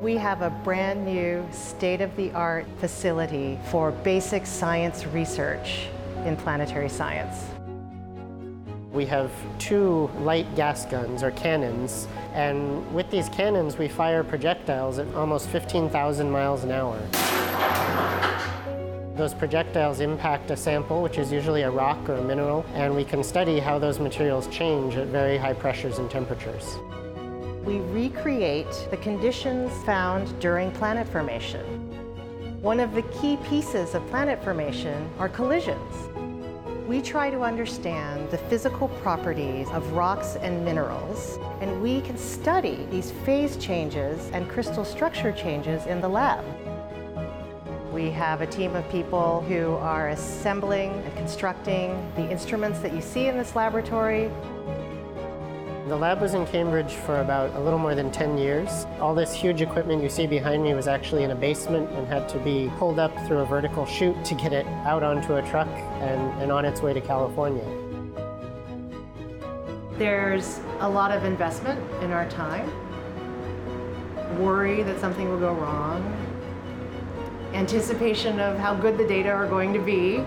We have a brand new state-of-the-art facility for basic science research in planetary science. We have two light gas guns, or cannons, and with these cannons we fire projectiles at almost 15,000 miles an hour. Those projectiles impact a sample, which is usually a rock or a mineral, and we can study how those materials change at very high pressures and temperatures. We recreate the conditions found during planet formation. One of the key pieces of planet formation are collisions. We try to understand the physical properties of rocks and minerals, and we can study these phase changes and crystal structure changes in the lab. We have a team of people who are assembling and constructing the instruments that you see in this laboratory. The lab was in Cambridge for about a little more than 10 years. All this huge equipment you see behind me was actually in a basement and had to be pulled up through a vertical chute to get it out onto a truck and, and on its way to California. There's a lot of investment in our time, worry that something will go wrong, anticipation of how good the data are going to be.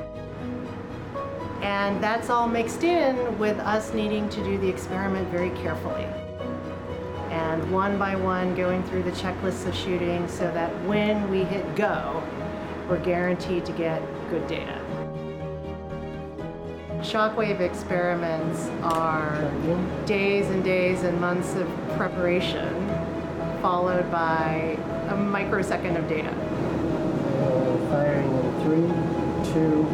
And that's all mixed in with us needing to do the experiment very carefully. And one by one going through the checklists of shooting so that when we hit go, we're guaranteed to get good data. Shockwave experiments are days and days and months of preparation followed by a microsecond of data. Firing in three, two,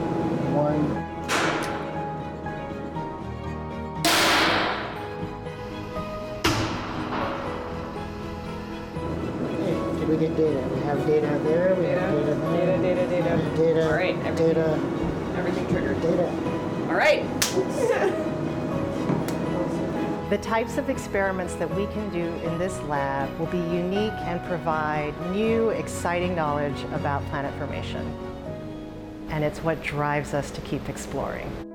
we get data? We have data there, we have data there. Data, data, data. Data, All right, everything- data, Everything triggered. data. All right. The types of experiments that we can do in this lab will be unique and provide new, exciting knowledge about planet formation. And it's what drives us to keep exploring.